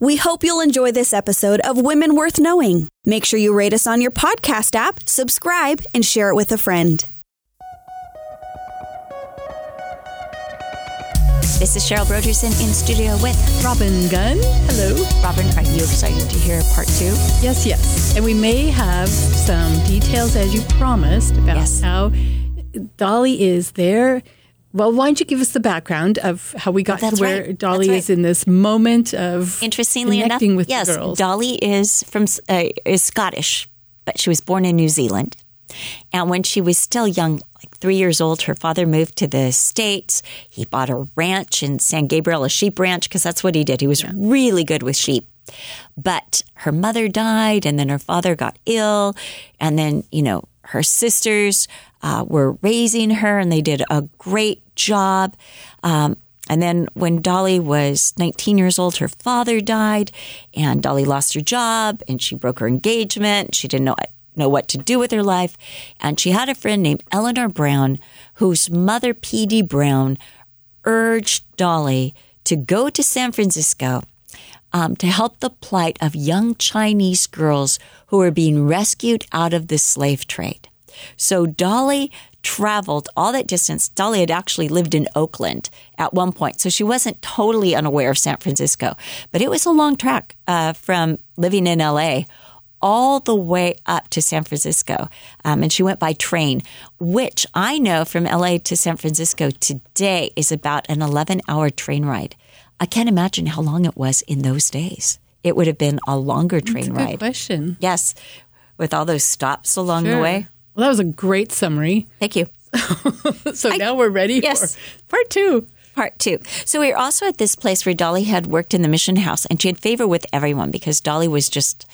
We hope you'll enjoy this episode of Women Worth Knowing. Make sure you rate us on your podcast app, subscribe, and share it with a friend. This is Cheryl Brodersen in studio with Robin Gunn. Hello. Robin. Are you excited to hear part two? Yes, yes. And we may have some details, as you promised, about Yes. how Dolly is there. Well, why don't you give us the background of how we got Oh, to where right. Dolly That's is in this moment of Interestingly enough, with yes, the girls? Dolly is from uh, is Scottish, but she was born in New Zealand. And when she was still young, like three years old, her father moved to the States. He bought a ranch in San Gabriel, a sheep ranch, because that's what he did. He was really good with sheep. But her mother died, and then her father got ill. And then, you know, her sisters uh, were raising her, and they did a great job. Um, and then when Dolly was 19 years old, her father died, and Dolly lost her job, and she broke her engagement. She didn't know know what to do with her life, and she had a friend named Eleanor Brown, whose mother, P.D. Brown, urged Dolly to go to San Francisco um, to help the plight of young Chinese girls who were being rescued out of the slave trade. So Dolly traveled all that distance. Dolly had actually lived in Oakland at one point, so she wasn't totally unaware of San Francisco. But it was a long trek uh, from living in LA all the way up to San Francisco. Um, and she went by train, which I know from LA to San Francisco today is about an 11 hour train ride. I can't imagine how long it was in those days. It would have been a longer train Good ride. question. Yes, with all those stops along the way. Well, that was a great summary. Thank you. So now we're ready Yes. for part two. Part two. So we were also at this place where Dolly had worked in the mission house, and she had favor with everyone because Dolly was just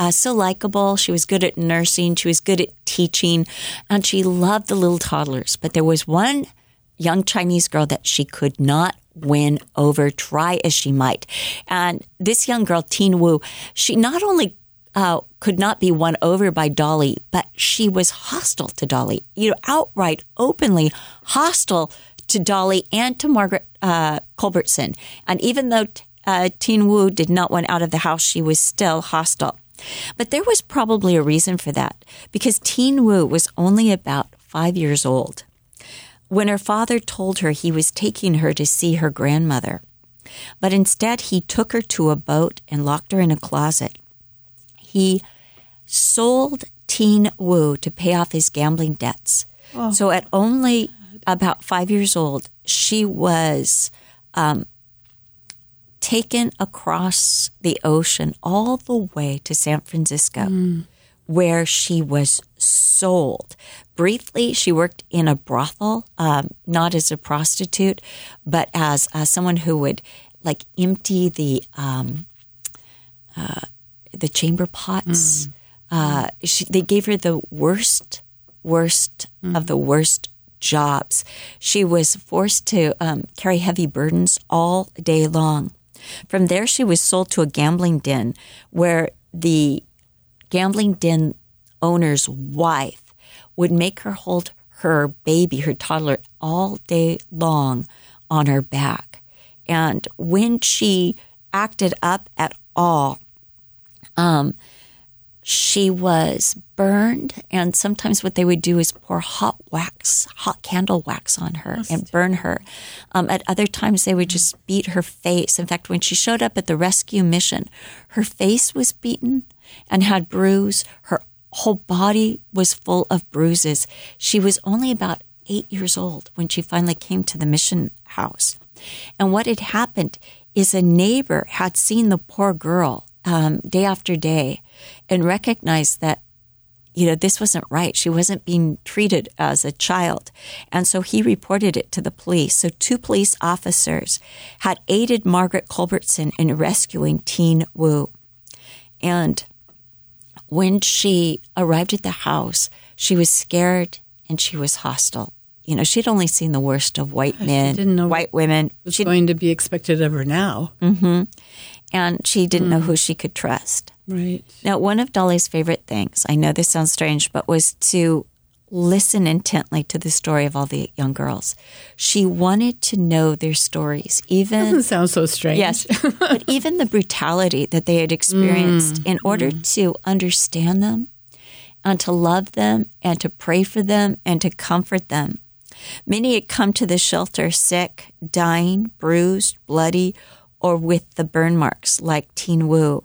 uh, so likable. She was good at nursing. She was good at teaching, and she loved the little toddlers. But there was one young Chinese girl that she could not win over, try as she might. And this young girl, Teen Wu, she not only uh, could not be won over by Dolly, but she was hostile to Dolly, you know, outright, openly hostile to Dolly and to Margaret uh, Culbertson. And even though uh, Teen Wu did not want out of the house, she was still hostile. But there was probably a reason for that because Teen Wu was only about five years old when her father told her he was taking her to see her grandmother. But instead, he took her to a boat and locked her in a closet. He sold Teen Wu to pay off his gambling debts. So at only about five years old, she was um, taken across the ocean all the way to San Francisco, where she was sold. Briefly, she worked in a brothel, um, not as a prostitute, but as uh, someone who would like empty the um, uh, the chamber pots. Uh, she, they gave her the worst, worst of the worst jobs. She was forced to um, carry heavy burdens all day long. From there, she was sold to a gambling den where the gambling den owner's wife would make her hold her baby, her toddler, all day long on her back. And when she acted up at all, um, she was burned, and sometimes what they would do is pour hot wax, hot candle wax on her and burn her. Um, at other times, they would just beat her face. In fact, when she showed up at the rescue mission, her face was beaten and had bruise. Her whole body was full of bruises. She was only about eight years old when she finally came to the mission house. And what had happened is a neighbor had seen the poor girl um, day after day and recognized that you know, this wasn't right. She wasn't being treated as a child. And so he reported it to the police. So two police officers had aided Margaret Culbertson in rescuing Teen Wu. And when she arrived at the house, she was scared and she was hostile. You know, she'd only seen the worst of white men, didn't know white women. What's She, going to be expected of her now? And she didn't know hmm. who she could trust. Right. Now, one of Dolly's favorite things, I know this sounds strange, but was to listen intently to the story of all the young girls. She wanted to know their stories, even Doesn't sound so strange. Yes, but even the brutality that they had experienced hmm. in order hmm. to understand them and to love them and to pray for them and to comfort them. Many had come to the shelter sick, dying, bruised, bloody, or with the burn marks like Teen Wu.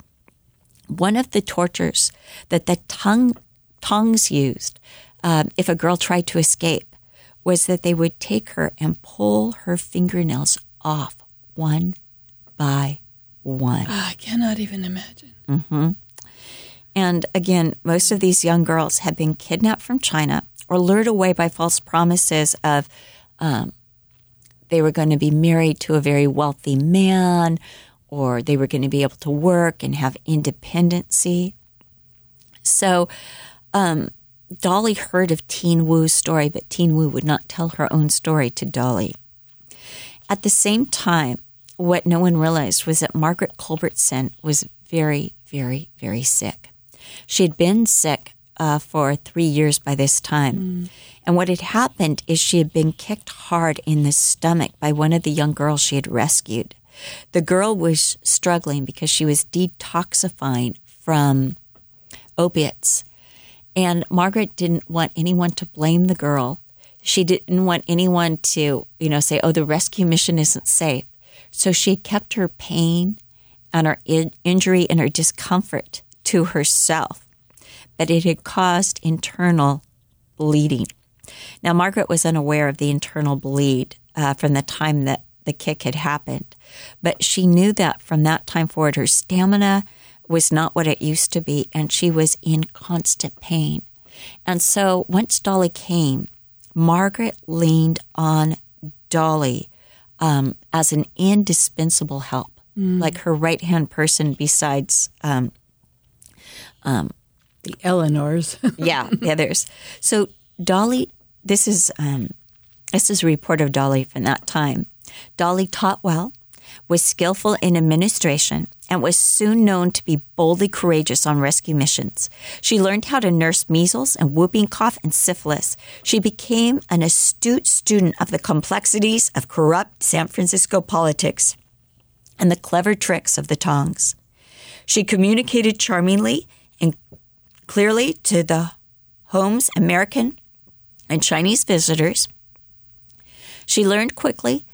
One of the tortures that the tong, tongs used uh, if a girl tried to escape was that they would take her and pull her fingernails off one by one. I cannot even imagine. And again, most of these young girls had been kidnapped from China or lured away by false promises of um, they were going to be married to a very wealthy man or they were going to be able to work and have independency. So um, Dolly heard of Teen Wu's story, but Teen Wu would not tell her own story to Dolly. At the same time, what no one realized was that Margaret Culbertson was very, very, very sick. She had been sick uh, for three years by this time. And what had happened is she had been kicked hard in the stomach by one of the young girls she had rescued. The girl was struggling because she was detoxifying from opiates. And Margaret didn't want anyone to blame the girl. She didn't want anyone to, you know, say, oh, the rescue mission isn't safe. So she kept her pain and her in- injury and her discomfort to herself. But it had caused internal bleeding. Now, Margaret was unaware of the internal bleed uh, from the time that the kick had happened, but she knew that from that time forward, her stamina was not what it used to be, and she was in constant pain. And so once Dolly came, Margaret leaned on Dolly um, as an indispensable help, like her right hand person besides um, The Eleanors. yeah, the others. So Dolly, this is um, this is a report of Dolly from that time. Dolly taught well, was skillful in administration, and was soon known to be boldly courageous on rescue missions. She learned how to nurse measles and whooping cough and syphilis. She became an astute student of the complexities of corrupt San Francisco politics and the clever tricks of the tongs. She communicated charmingly clearly to the home's American and Chinese visitors. She learned quickly,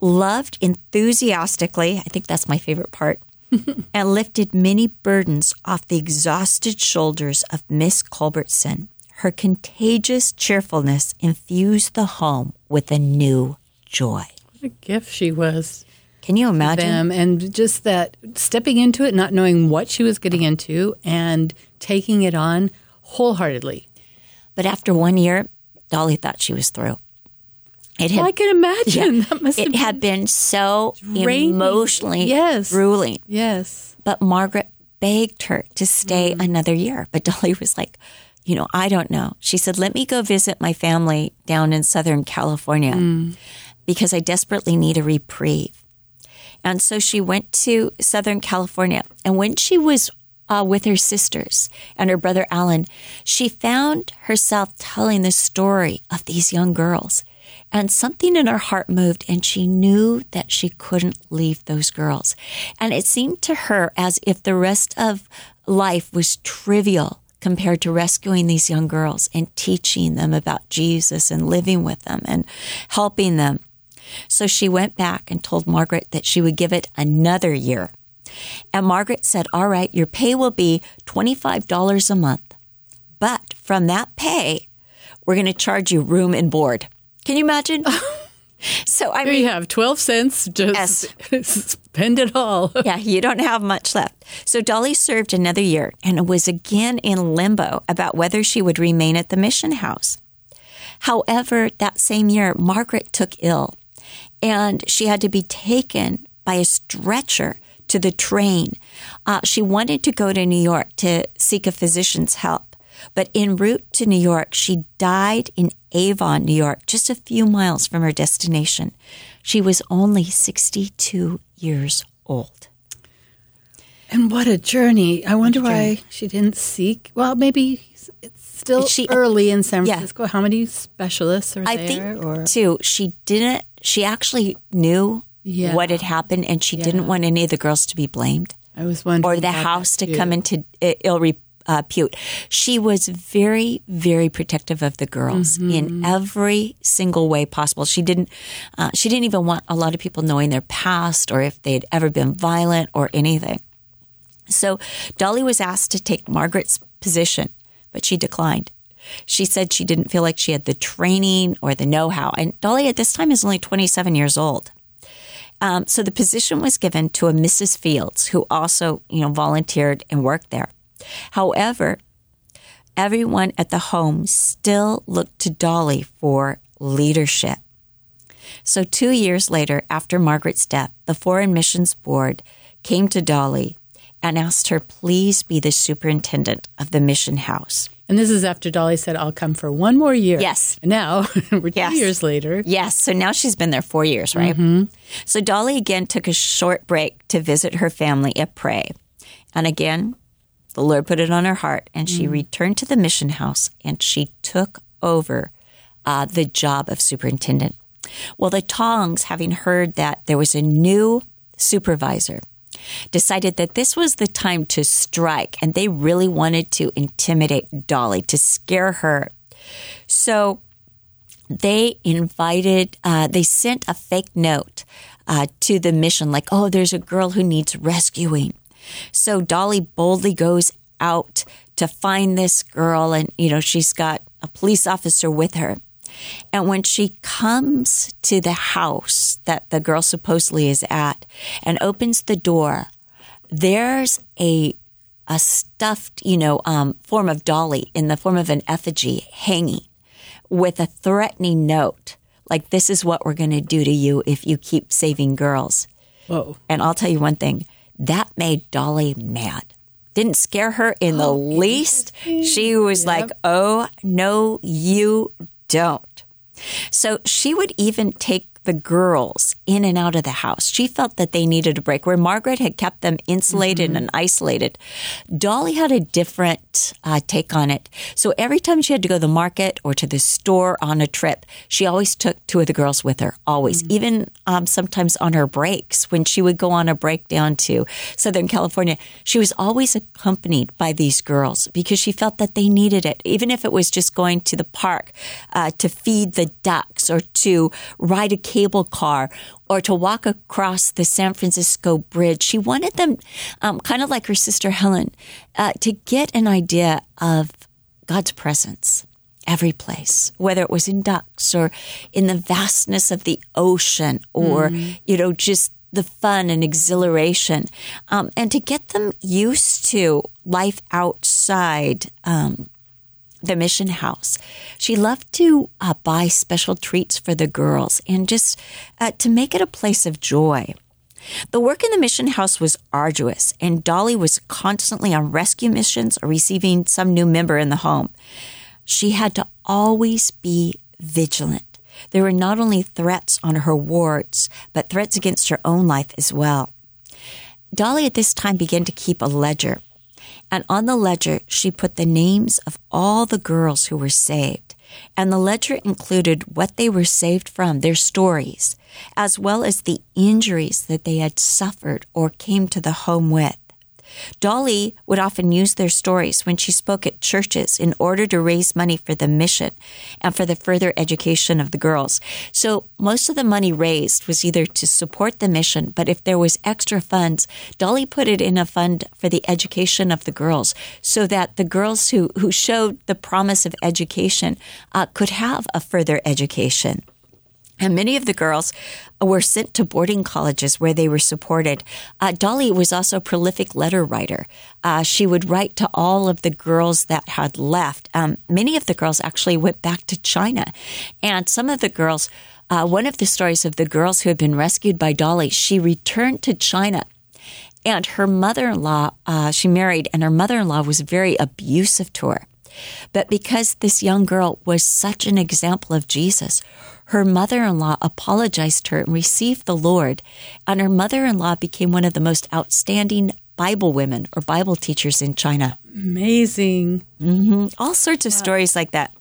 loved enthusiastically, I think that's my favorite part, and lifted many burdens off the exhausted shoulders of Miss Culbertson. Her contagious cheerfulness infused the home with a new joy. what a gift she was Can you imagine? them. And just that stepping into it, not knowing what she was getting into, and taking it on wholeheartedly. But after one year, Dolly thought she was through. It had I can imagine. That must have it been. had been so draining. emotionally Yes. grueling. yes. But Margaret begged her to stay mm-hmm. another year. But Dolly was like, you know, I don't know. She said, let me go visit my family down in Southern California mm. because I desperately need a reprieve. And so she went to Southern California. And when she was uh, with her sisters and her brother Alan, she found herself telling the story of these young girls. And something in her heart moved, and she knew that she couldn't leave those girls. And it seemed to her as if the rest of life was trivial compared to rescuing these young girls and teaching them about Jesus and living with them and helping them. So she went back and told Margaret that she would give it another year. And Margaret said, All right, your pay will be $25 a month. But from that pay, we're going to charge you room and board. Can you imagine? so I mean, you have 12 cents. Just spend it all. yeah, you don't have much left. So Dolly served another year and was again in limbo about whether she would remain at the mission house. However, that same year, Margaret took ill and she had to be taken by a stretcher to the train. Uh, she wanted to go to New York to seek a physician's help, but en route to New York, she died in Avon, New York, just a few miles from her destination. She was only 62 years old. And what a journey. I wonder why she didn't seek. Well, maybe It's still She- early in San Yeah. Francisco. How many specialists are I there? think or too. She didn't. She actually knew Yeah. what had happened, and she didn't want any of the girls to be blamed I was wondering, or the house to come into i- ill repute. She was very, very protective of the girls Mm-hmm. in every single way possible. She didn't. Uh, she didn't even want a lot of people knowing their past or if they'd ever been violent or anything. So Dolly was asked to take Margaret's position, but she declined. She said she didn't feel like she had the training or the know how. And Dolly at this time is only 27 years old. Um, so the position was given to a Mrs. Fields, who also, you know, volunteered and worked there. However, everyone at the home still looked to Dolly for leadership. So two years later, after Margaret's death, the Foreign Missions Board came to Dolly and asked her, please be the superintendent of the mission house. And this is after Dolly said, "I'll come for one more year." Yes. And now we're two years later. Yes. So now she's been there four years, right? So Dolly again took a short break to visit her family at Pray. And again, the Lord put it on her heart, and she returned to the mission house and she took over uh, the job of superintendent. Well, the Tongs, having heard that there was a new supervisor, decided that this was the time to strike, and they really wanted to intimidate Dolly, to scare her. So they invited, uh, they sent a fake note uh, to the mission, like, oh, there's a girl who needs rescuing. So Dolly boldly goes out to find this girl, and, you know, she's got a police officer with her. And when she comes to the house that the girl supposedly is at and opens the door, there's a a stuffed, you know, um, form of dolly in the form of an effigy hanging with a threatening note, like "This is what we're going to do to you if you keep saving girls." Whoa. And I'll tell you one thing: that made Dolly mad. Didn't scare her in the least. She was like, "Oh no, you don't." So she would even take the girls in and out of the house. She felt that they needed a break. Where Margaret had kept them insulated and isolated, Dolly had a different uh, take on it. So every time she had to go to the market or to the store on a trip, she always took two of the girls with her, always. Even um, sometimes on her breaks, when she would go on a break down to Southern California, she was always accompanied by these girls because she felt that they needed it. Even if it was just going to the park uh, to feed the ducks or to ride a cable car or to walk across the San Francisco Bridge. She wanted them, um, kind of like her sister Helen, uh, to get an idea of God's presence every place, whether it was in ducks or in the vastness of the ocean or, you know, just the fun and exhilaration, um, and to get them used to life outside um, the mission house. She loved to uh, buy special treats for the girls and just uh, to make it a place of joy. The work in the mission house was arduous, and Dolly was constantly on rescue missions or receiving some new member in the home. She had to always be vigilant. There were not only threats on her wards, but threats against her own life as well. Dolly at this time began to keep a ledger, and on the ledger she put the names of all the girls who were saved. And the ledger included what they were saved from, their stories, as well as the injuries that they had suffered or came to the home with. Dolly would often use their stories when she spoke at churches in order to raise money for the mission and for the further education of the girls. So most of the money raised was either to support the mission, but if there was extra funds, Dolly put it in a fund for the education of the girls so that the girls who, who showed the promise of education uh, could have a further education. And many of the girls were sent to boarding colleges where they were supported. Uh, Dolly was also a prolific letter writer. Uh, she would write to all of the girls that had left. Um, many of the girls actually went back to China. And some of the girls, uh, one of the stories of the girls who had been rescued by Dolly, she returned to China. And her mother in law, uh, she married, and her mother in law was very abusive to her. But because this young girl was such an example of Jesus, her mother in law apologized to her and received the Lord. And her mother in law became one of the most outstanding Bible women or Bible teachers in China. Amazing. Mm-hmm. All sorts of stories like that.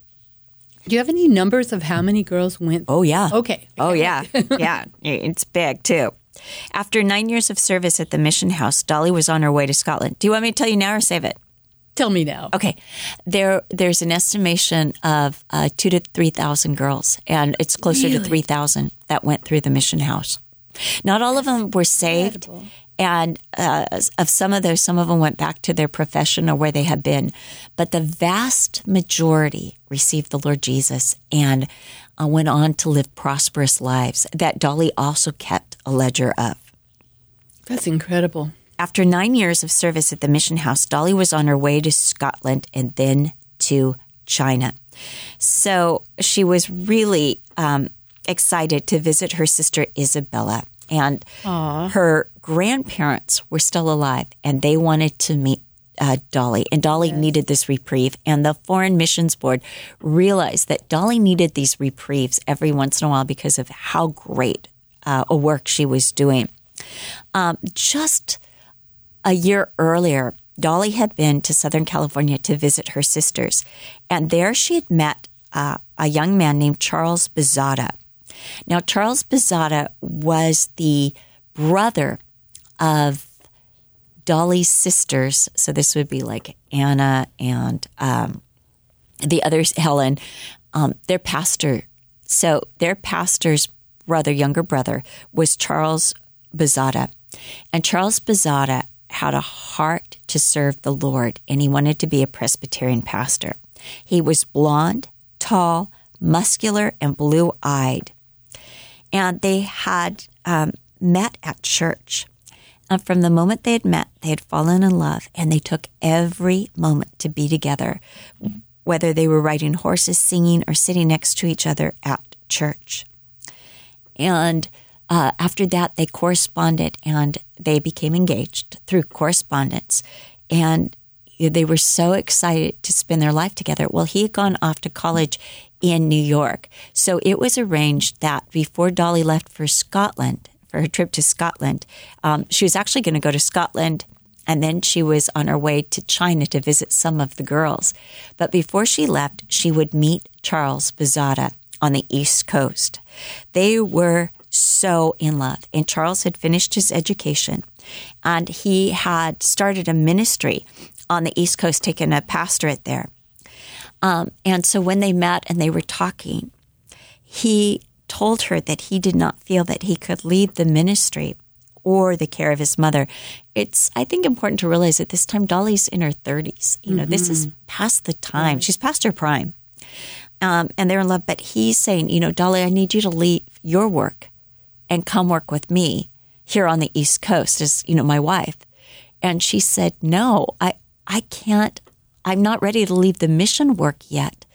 Do you have any numbers of how many girls went? Oh, yeah. Okay. Oh, yeah. yeah. It's big, too. After nine years of service at the mission house, Dolly was on her way to Scotland. Do you want me to tell you now or save it? Tell me now. Okay, there there's an estimation of uh, two to three thousand girls, and it's closer to three thousand that went through the mission house. Not all of them were saved, incredible. and uh, of some of those, some of them went back to their profession or where they had been, but the vast majority received the Lord Jesus and uh, went on to live prosperous lives. That Dolly also kept a ledger of. That's incredible. After nine years of service at the mission house, Dolly was on her way to Scotland and then to China. So she was really um, excited to visit her sister Isabella. And her grandparents were still alive and they wanted to meet uh, Dolly. And Dolly needed this reprieve. And the Foreign Missions Board realized that Dolly needed these reprieves every once in a while because of how great uh, a work she was doing. Um, just a year earlier, Dolly had been to Southern California to visit her sisters, and there she had met uh, a young man named Charles Bezada. Now, Charles Bezada was the brother of Dolly's sisters. So this would be like Anna and um, the others, Helen. Um, their pastor. So their pastor's brother, younger brother, was Charles Bezada. And Charles Bezada had a heart to serve the Lord, and he wanted to be a Presbyterian pastor. He was blonde, tall, muscular, and blue eyed. And they had um, met at church. And from the moment they had met, they had fallen in love, and they took every moment to be together, whether they were riding horses, singing, or sitting next to each other at church. And uh, after that, they corresponded and they became engaged through correspondence. And they were so excited to spend their life together. Well, he had gone off to college in New York. So it was arranged that before Dolly left for Scotland, for her trip to Scotland, um, she was actually going to go to Scotland and then she was on her way to China to visit some of the girls. But before she left, she would meet Charles Bezada on the East Coast. They were so in love, and Charles had finished his education and he had started a ministry on the East Coast, taking a pastorate there. Um, and so when they met and they were talking, he told her that he did not feel that he could leave the ministry or the care of his mother. It's, I think, important to realize at this time, Dolly's in her 30s. You know, this is past the time. She's past her prime. Um, and they're in love. But he's saying, you know, Dolly, I need you to leave your work and come work with me here on the East Coast as, you know, my wife. And she said, no, I, I can't, I'm not ready to leave the mission work yet.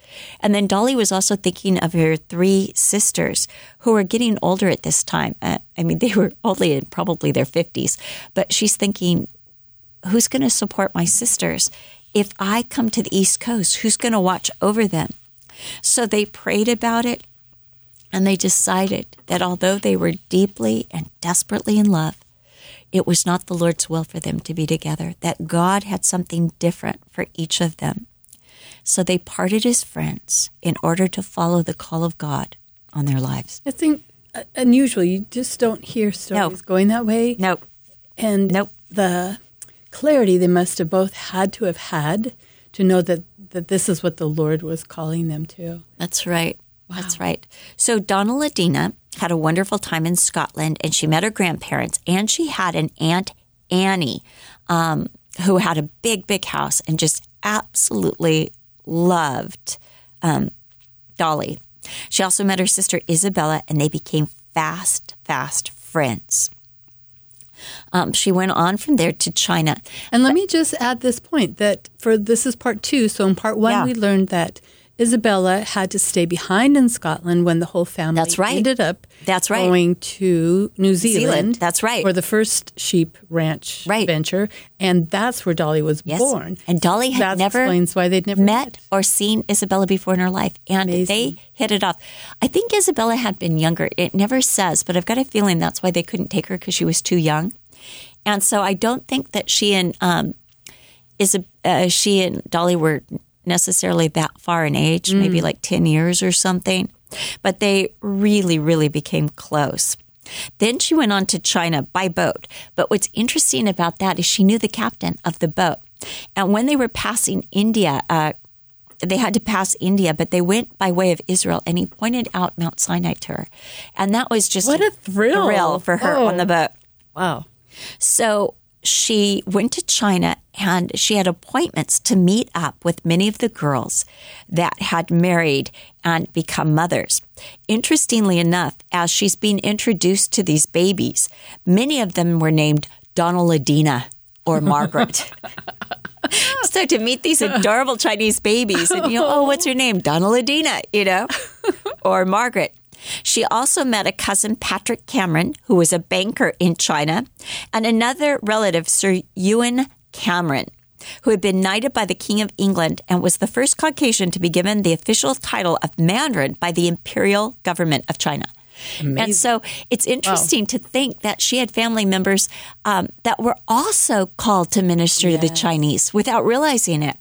And then Dolly was also thinking of her three sisters who were getting older at this time. Uh, I mean, they were only in probably their 50s, but she's thinking, who's going to support my sisters? If I come to the East Coast, who's going to watch over them? So they prayed about it and they decided that although they were deeply and desperately in love, it was not the Lord's will for them to be together, that God had something different for each of them. So they parted as friends in order to follow the call of God on their lives. I think uh, unusual. You just don't hear stories going that way. Nope. And Nope. the clarity they must have both had to have had to know that, that this is what the Lord was calling them to. That's right. That's right. So Donaldina had a wonderful time in Scotland and she met her grandparents and she had an aunt Annie um, who had a big, big house and just absolutely loved um, Dolly. She also met her sister Isabella and they became fast, fast friends. Um, she went on from there to China. And let me just add this point that for this is part two. So in part one, Yeah. we learned that Isabella had to stay behind in Scotland when the whole family That's right. ended up That's right. going to New Zealand. Zealand. That's right. For the first sheep ranch Right. venture. And that's where Dolly was Yes. born. And Dolly had that never explains why they'd never met or seen Isabella before in her life, and Amazing. they hit it off. I think Isabella had been younger. It never says, but I've got a feeling that's why they couldn't take her because she was too young. And so I don't think that she and um, is uh, she and Dolly were necessarily that far in age, maybe like 10 years or something. But they really, really became close. Then she went on to China by boat. But what's interesting about that is she knew the captain of the boat. And when they were passing India, uh, they had to pass India, but they went by way of Israel, and he pointed out Mount Sinai to her, and that was just What a thrill. thrill for her Oh. on the boat. Wow. So she went to China and she had appointments to meet up with many of the girls that had married and become mothers. Interestingly enough, as she's being introduced to these babies, many of them were named Donaldina or Margaret. so to meet these adorable Chinese babies and you know, oh, what's your name? Donaldina, you know, or Margaret. She also met a cousin, Patrick Cameron, who was a banker in China, and another relative, Sir Ewen Cameron, who had been knighted by the King of England and was the first Caucasian to be given the official title of Mandarin by the imperial government of China. And so it's interesting to think that she had family members um, that were also called to minister to the Chinese without realizing it.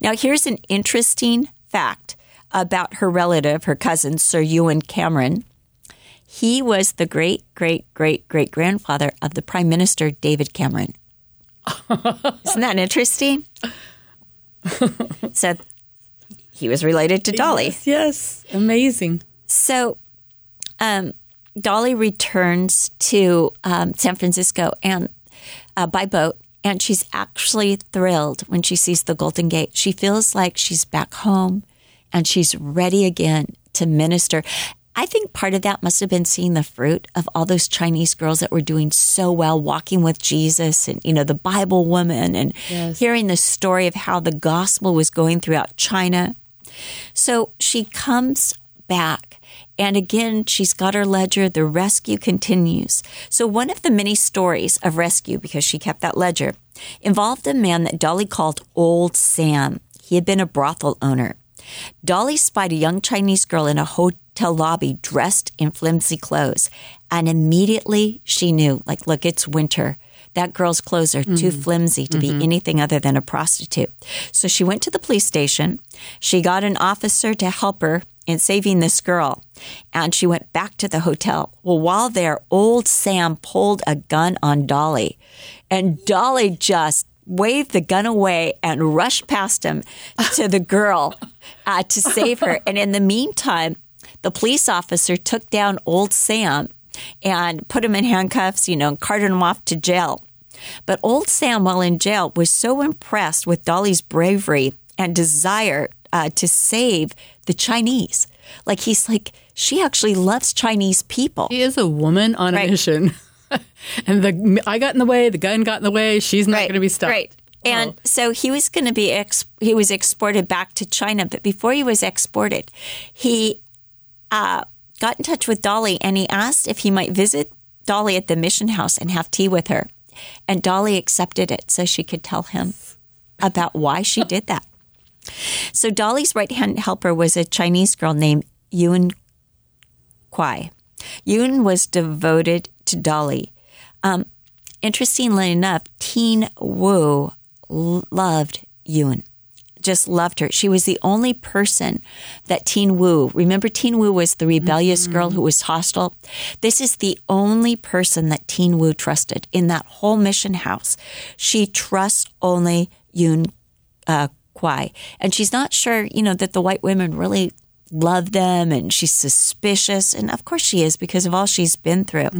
Now, here's an interesting fact about her relative, her cousin, Sir Ewen Cameron. He was the great, great, great, great grandfather of the Prime Minister David Cameron. Isn't that interesting? so he was related to Dolly. Yes, yes. Amazing. So, um, Dolly returns to um, San Francisco and uh, by boat, and she's actually thrilled when she sees the Golden Gate. She feels like she's back home, and she's ready again to minister. I think part of that must have been seeing the fruit of all those Chinese girls that were doing so well, walking with Jesus, and you know the Bible woman, and Yes. hearing the story of how the gospel was going throughout China. So she comes back. And again, she's got her ledger. The rescue continues. So, one of the many stories of rescue, because she kept that ledger, involved a man that Dolly called Old Sam. He had been a brothel owner. Dolly spied a young Chinese girl in a hotel lobby dressed in flimsy clothes. And immediately she knew, like, look, it's winter. That girl's clothes are too mm-hmm. flimsy to be mm-hmm. anything other than a prostitute. So she went to the police station. She got an officer to help her in saving this girl. And she went back to the hotel. Well, while there, old Sam pulled a gun on Dolly. And Dolly just waved the gun away and rushed past him to the girl uh, to save her. And in the meantime, the police officer took down old Sam and put him in handcuffs, you know, and carted him off to jail. But old Sam, while in jail, was so impressed with Dolly's bravery and desire uh, to save the Chinese. Like he's like, she actually loves Chinese people. She is a woman on a Right. mission. and the I got in the way, the gun got in the way. She's not going to be stopped. Right. And so he was going to be ex- he was exported back to China, but before he was exported, he uh, got in touch with Dolly and he asked if he might visit Dolly at the mission house and have tea with her. And Dolly accepted it so she could tell him about why she did that. So Dolly's right hand helper was a Chinese girl named Yun Kwai. Yun was devoted to Dolly. Um, interestingly enough, Teen Wu loved Yun, just loved her. She was the only person that Teen Wu, remember Teen Wu was the rebellious girl who was hostile? This is the only person that Teen Wu trusted in that whole mission house. She trusts only Yun uh, Kwai. And she's not sure, you know, that the white women really love them and she's suspicious. And of course she is because of all she's been through.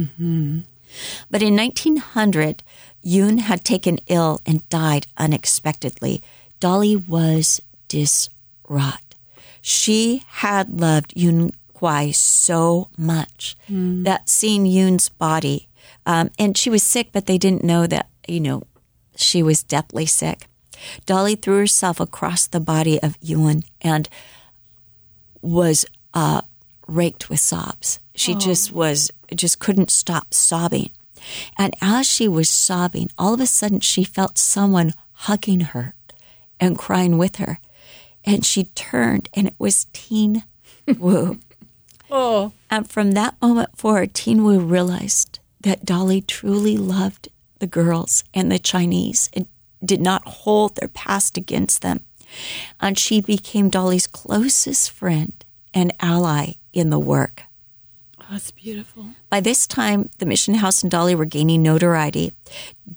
But in 1900, Yoon had taken ill and died unexpectedly. Dolly was distraught. She had loved Yoon Kwai so much that seeing Yoon's body, um, and she was sick, but they didn't know that, you know, she was deathly sick. Dolly threw herself across the body of Yoon and was uh, raked with sobs. She just was, just couldn't stop sobbing. And as she was sobbing, all of a sudden she felt someone hugging her and crying with her. And she turned and it was Teen Wu. Oh, And from that moment forward, Teen Wu realized that Dolly truly loved the girls and the Chinese and did not hold their past against them. And she became Dolly's closest friend and ally in the work. That's beautiful. By this time, the mission house and Dolly were gaining notoriety.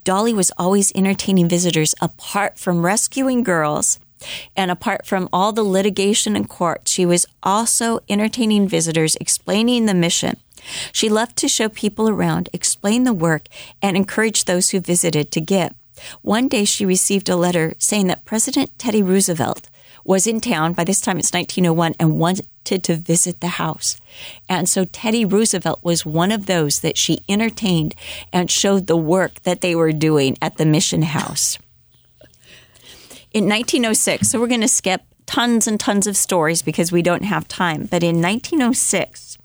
Dolly was always entertaining visitors apart from rescuing girls and apart from all the litigation in court. She was also entertaining visitors, explaining the mission. She loved to show people around, explain the work, and encourage those who visited to give. One day she received a letter saying that President Teddy Roosevelt was in town. By this time it's 1901 and to visit the house. And so Teddy Roosevelt was one of those that she entertained and showed the work that they were doing at the mission house. In 1906, so we're going to skip tons and tons of stories because we don't have time, but in 1906,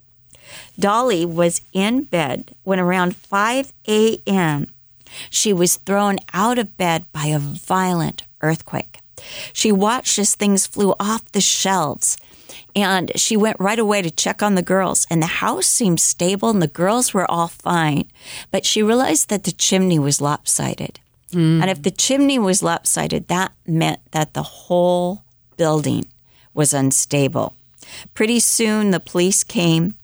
Dolly was in bed when around 5 a.m. she was thrown out of bed by a violent earthquake. She watched as things flew off the shelves and she went right away to check on the girls. And the house seemed stable and the girls were all fine. But she realized that the chimney was lopsided. Mm. And if the chimney was lopsided, that meant that the whole building was unstable. Pretty soon the police came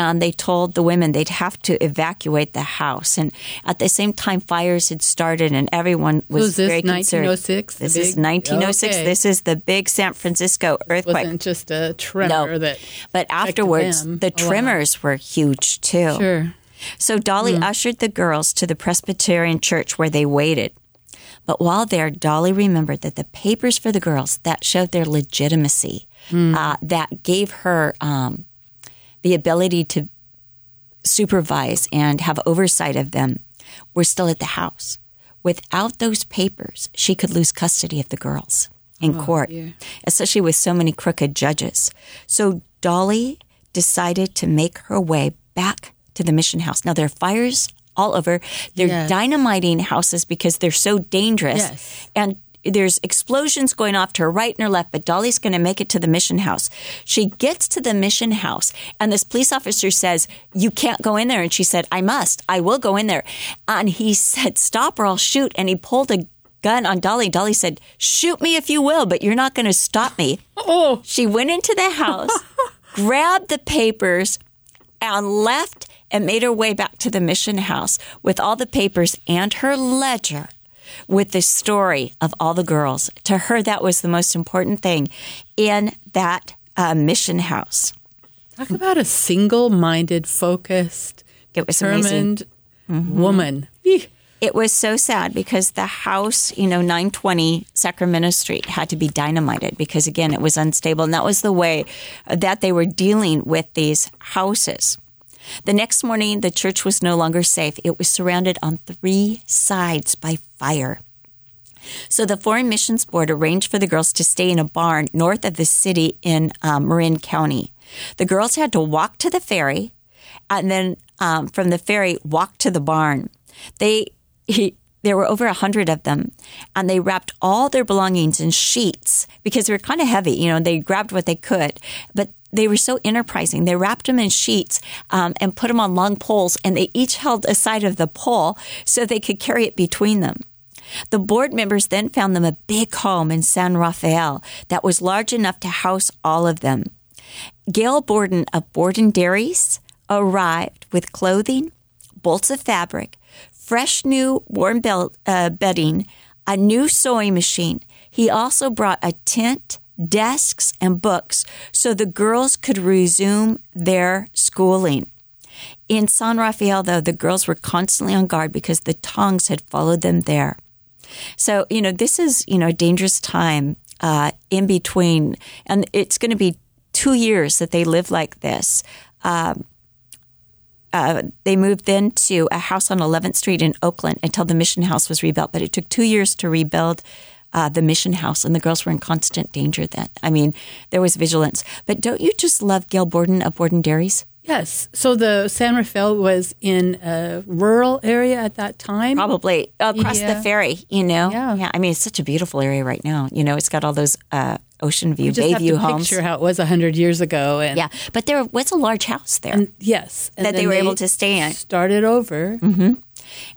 and they told the women they'd have to evacuate the house. And at the same time, fires had started, and everyone was, was this very concerned. 1906? This big, is 1906. Okay. This is the big San Francisco earthquake. It wasn't just a tremor No. that. But afterwards, them the tremors were huge too. Sure. So Dolly ushered the girls to the Presbyterian church where they waited. But while there, Dolly remembered that the papers for the girls that showed their legitimacy, uh, that gave her um, the ability to supervise and have oversight of them, were still at the house. Without those papers, she could lose custody of the girls in oh, court, dear. especially with so many crooked judges. So Dolly decided to make her way back to the mission house. Now there are fires all over. They're Yes. dynamiting houses because they're so dangerous. Yes. And there's explosions going off to her right and her left, but Dolly's going to make it to the mission house. She gets to the mission house, and this police officer says, You can't go in there. And she said, I must. I will go in there. And he said, Stop or I'll shoot. And he pulled a gun on Dolly. Dolly said, Shoot me if you will, but you're not going to stop me. Oh, She went into the house, grabbed the papers, and left and made her way back to the mission house with all the papers and her ledger with the story of all the girls. To her, that was the most important thing in that uh, mission house. talk about a single-minded, focused, It was amazing. determined woman. Eeh. It was so sad because the house, you know, 920 Sacramento Street had to be dynamited because, again, it was unstable. And that was the way that they were dealing with these houses. The next morning, the church was no longer safe. It was surrounded on three sides by fire. So the Foreign Missions Board arranged for the girls to stay in a barn north of the city in um, Marin County. The girls had to walk to the ferry and then um, from the ferry walk to the barn. They he, there were over a hundred of them, and they wrapped all their belongings in sheets because they were kind of heavy. You know, they grabbed what they could, but they were so enterprising. They wrapped them in sheets um, and put them on long poles, and they each held a side of the pole so they could carry it between them. The board members then found them a big home in San Rafael that was large enough to house all of them. Gail Borden of Borden Dairies arrived with clothing, bolts of fabric, fresh new warm bel- uh, bedding, a new sewing machine. He also brought a tent, desks, and books so the girls could resume their schooling. In San Rafael, though, the girls were constantly on guard because the tongs had followed them there. So, you know, this is, you know, a dangerous time uh, in between. And it's going to be two years that they live like this. Um, uh, they moved then to a house on 11th Street in Oakland until the mission house was rebuilt. But it took two years to rebuild uh, the mission house, and the girls were in constant danger then. I mean, there was vigilance. But don't you just love Gail Borden of Borden Dairies? Yes. So the San Rafael was in a rural area at that time. Probably across Yeah. the ferry, you know? Yeah. I mean, it's such a beautiful area right now. You know, it's got all those uh, ocean view, You just bay have view to homes. picture how it was 100 years ago. And Yeah. But there was a large house there. and yes. And That they were able to stay in. Started over.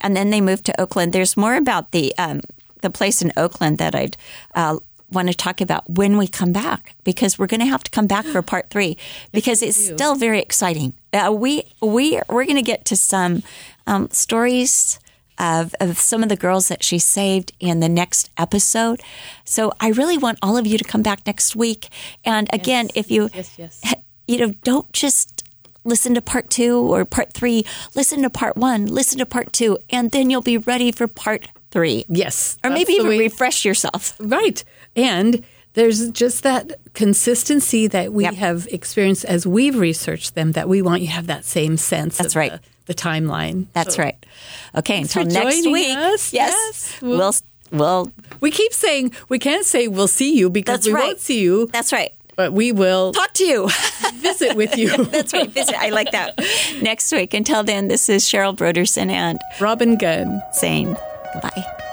and then they moved to Oakland. There's more about the um, the place in Oakland that I'd uh, want to talk about when we come back because we're going to have to come back for part three because it's still very exciting. Uh, we we we're going to get to some um, stories. Of, of some of the girls that she saved in the next episode. So I really want all of you to come back next week. And again, if you, Yes, yes. you know, don't just listen to part two or part three. Listen to part one, listen to part two, and then you'll be ready for part three. Yes. Or maybe even way- refresh yourself. Right. And there's just that consistency that we Yep. have experienced as we've researched them that we want you to have that same sense That's of right. the, the timeline. That's So right. Okay, until next week. us. Yes. Yes. We'll, we'll, We keep saying we can't say we'll see you because we right. won't see you, that's right. but we will Talk to you. visit with you. that's right. Visit. I like that. Next week. Until then, this is Cheryl Brodersen and Robin Gunn. saying 拜。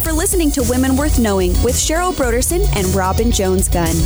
for listening to Women Worth Knowing with Cheryl Brodersen and Robin Jones Gunn.